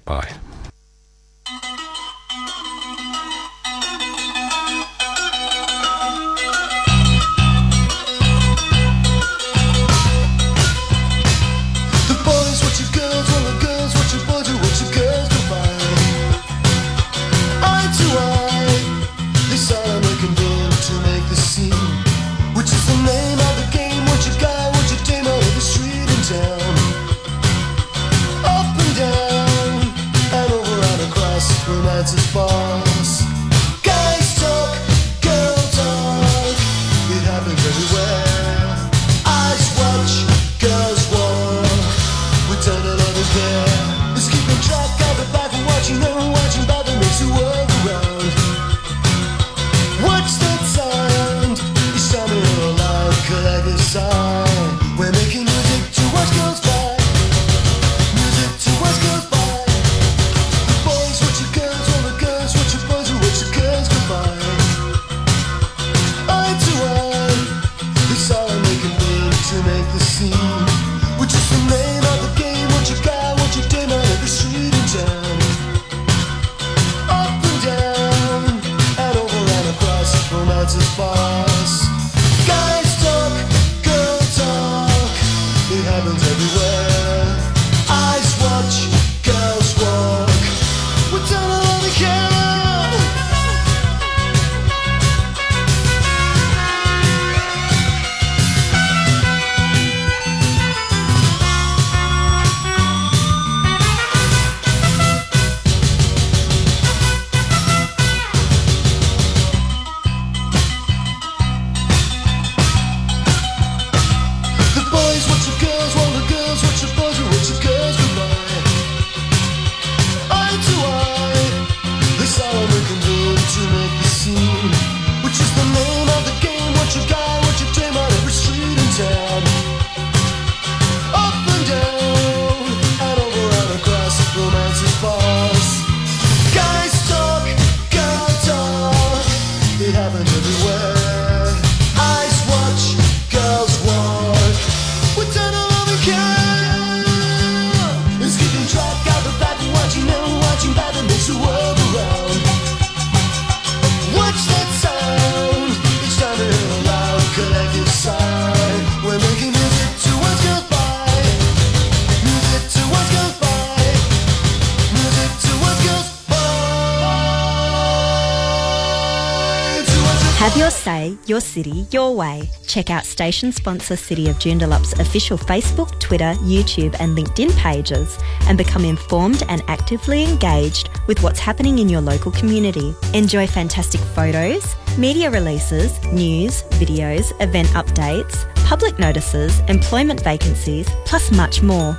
Check out station sponsor City of Joondalup's official Facebook, Twitter, YouTube, and LinkedIn pages and become informed and actively engaged with what's happening in your local community. Enjoy fantastic photos, media releases, news, videos, event updates, public notices, employment vacancies, plus much more.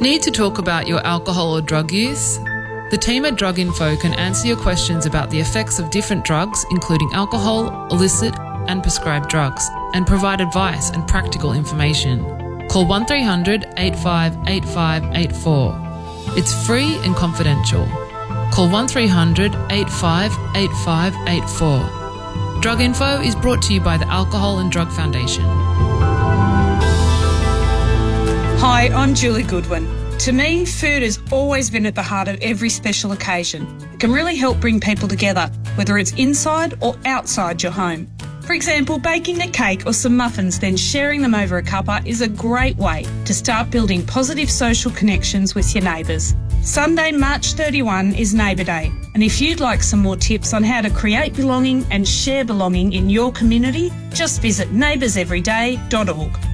Need to talk about your alcohol or drug use? The team at Drug Info can answer your questions about the effects of different drugs, including alcohol, illicit, and prescribed drugs, and provide advice and practical information. Call 1300 858584. It's free and confidential. Call 1300 858584. Drug Info is brought to you by the Alcohol and Drug Foundation. Hi, I'm Julie Goodwin. To me, food has always been at the heart of every special occasion. It can really help bring people together, whether it's inside or outside your home. For example, baking a cake or some muffins, then sharing them over a cuppa is a great way to start building positive social connections with your neighbours. Sunday, March 31 is Neighbour Day, and if you'd like some more tips on how to create belonging and share belonging in your community, just visit neighbourseveryday.org.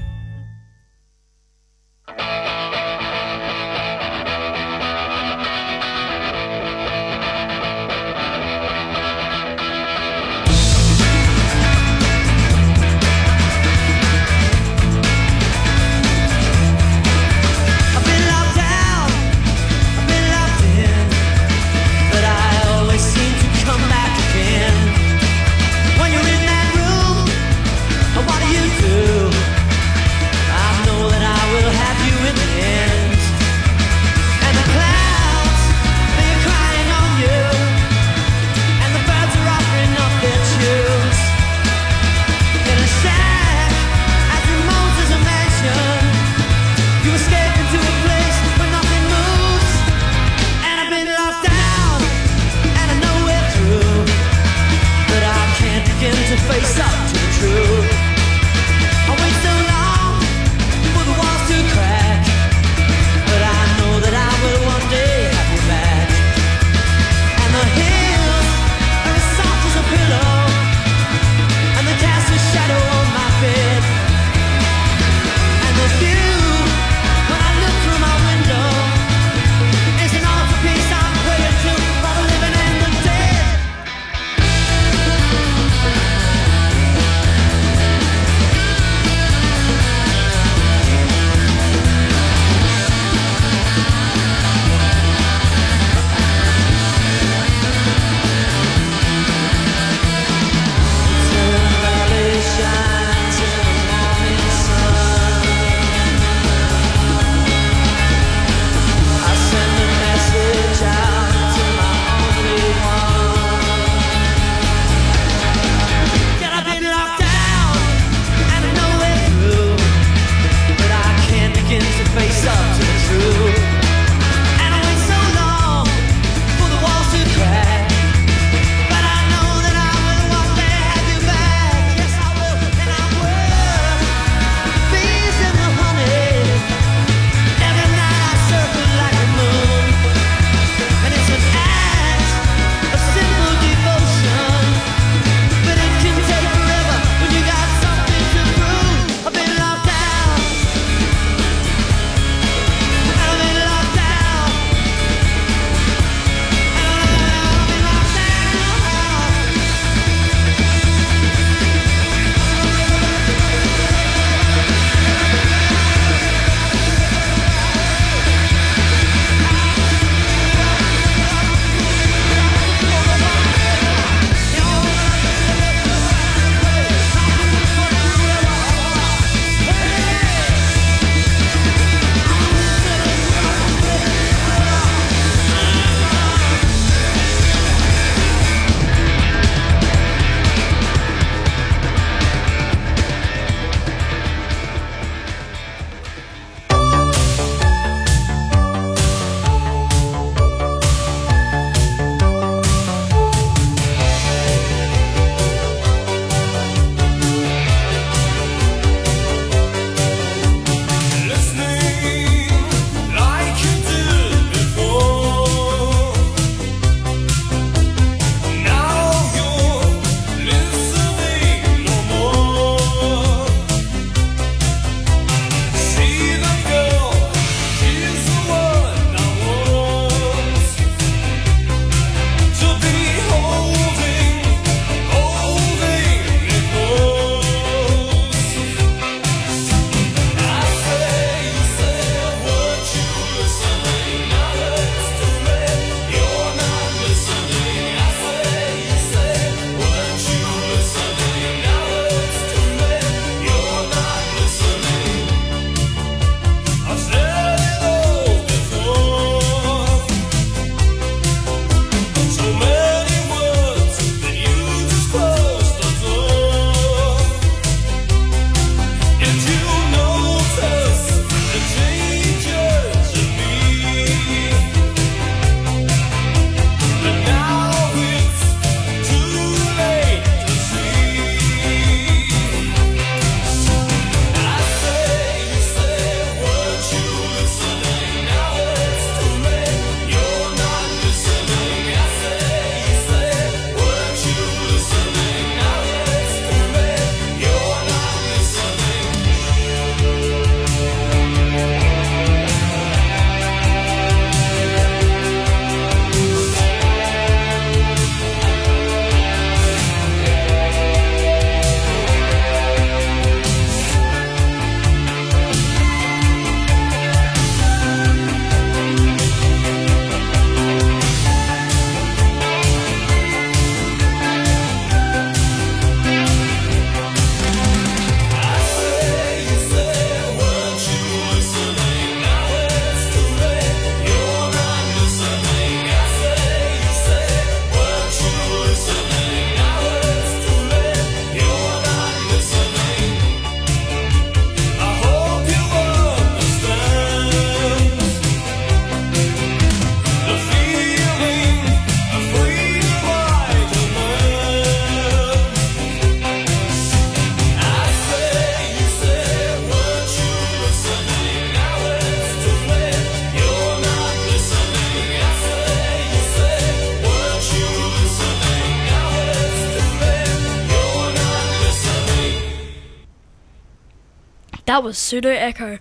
That was Pseudo Echo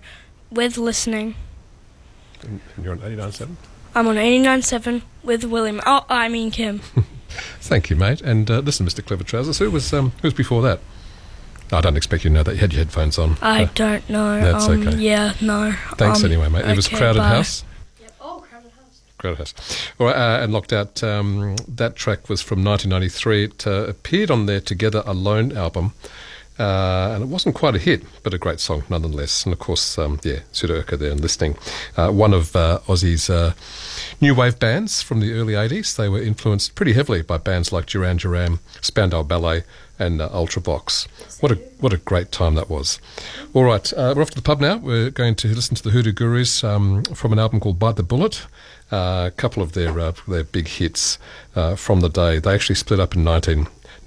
with listening. And you're on 89.7? I'm on 89.7 with William. Oh, I mean Kim. [laughs] Thank you, mate. And uh, listen, Mr. Clever Trousers, who was um, who was before that? I don't expect you to know that. You had your headphones on. I Uh, don't know. That's um, okay. Yeah, no. Thanks Um, anyway, mate. It was Crowded bye. House. Yep. Oh, Crowded House. Crowded House. All right, uh, and locked out. Um, that track was from 1993. It uh, appeared on their Together Alone album. Uh, and it wasn't quite a hit, but a great song nonetheless. And of course, um, yeah, Echo there and listening. Uh, one of uh, Aussie's uh, new wave bands from the early 80s. They were influenced pretty heavily by bands like Duran Duran, Spandau Ballet, and uh, Ultravox. What a what a great time that was. All right, uh, we're off to the pub now. We're going to listen to the Hoodoo Gurus um, from an album called Bite the Bullet. Uh, a couple of their uh, their big hits uh, from the day. They actually split up in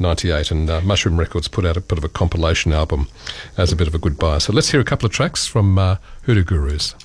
1998, and uh, Mushroom Records put out a bit of a compilation album as a bit of a goodbye. So let's hear a couple of tracks from uh, Hoodoo Gurus.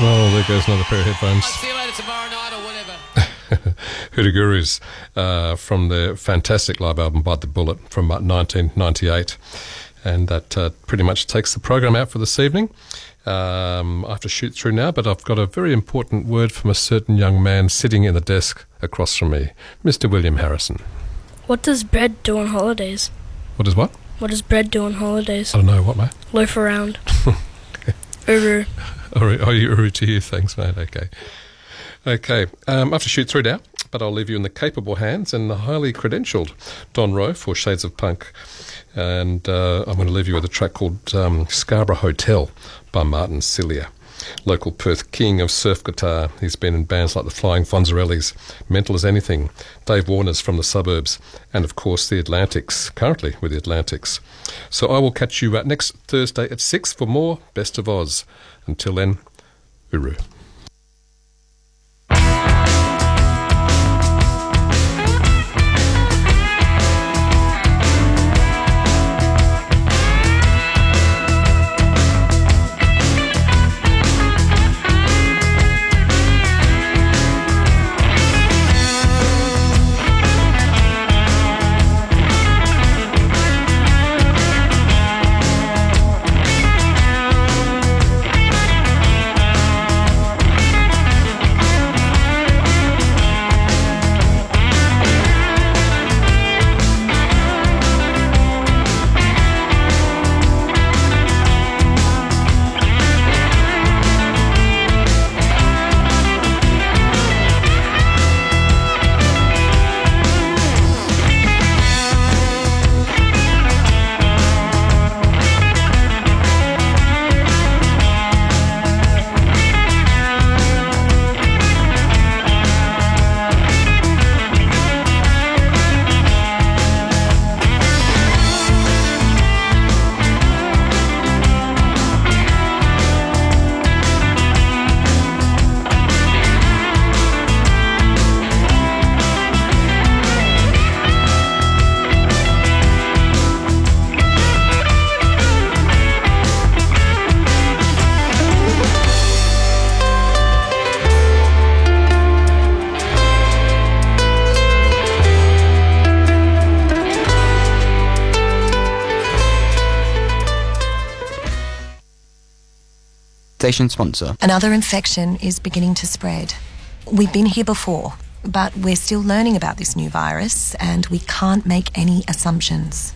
There goes another pair of headphones. See you later tomorrow night or whatever. [laughs] Hoodoo Gurus uh, from their fantastic live album Bite the Bullet from uh, 1998. And that uh, pretty much takes the program out for this evening. Um, I have to shoot through now, but I've got a very important word from a certain young man sitting in the desk across from me, Mr. William Harrison. What does bread do on holidays? What is what? What does bread do on holidays? I don't know, what, mate? Loaf around. [laughs] Uru. Oh, you're to you. Thanks, mate. Okay. Okay. Um, I have to shoot through now, but I'll leave you in the capable hands and the highly credentialed Don Rowe for Shades of Punk. And uh, I'm going to leave you with a track called um, Scarborough Hotel by Martin Cilia. Local Perth king of surf guitar. He's been in bands like the Flying Fonzarellis, Mental as Anything, Dave Warner's from the suburbs, and of course the Atlantics, currently with the Atlantics. So I will catch you uh, next Thursday at 6 for more Best of Oz. Until then, Uru. Station sponsor. Another infection is beginning to spread. We've been here before, but we're still learning about this new virus and we can't make any assumptions.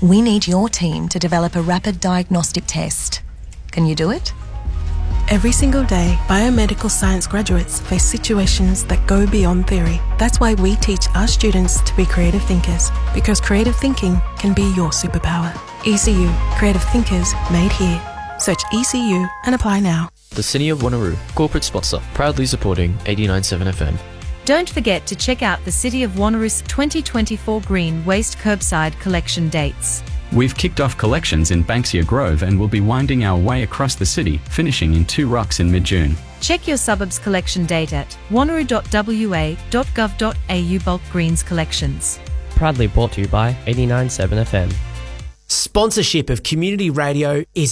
We need your team to develop a rapid diagnostic test. Can you do it? Every single day, biomedical science graduates face situations that go beyond theory. That's why we teach our students to be creative thinkers, because creative thinking can be your superpower. ECU, creative thinkers made here. Search ECU and apply now. The City of Wanneroo, corporate sponsor, proudly supporting 89.7 FM. Don't forget to check out the City of Wanneroo's 2024 Green Waste Curbside Collection dates. We've kicked off collections in Banksia Grove and will be winding our way across the city, finishing in Two Rocks in mid June. Check your suburbs collection date at wanneroo.wa.gov.au bulk greens collections. Proudly brought to you by 89.7 FM. Sponsorship of community radio is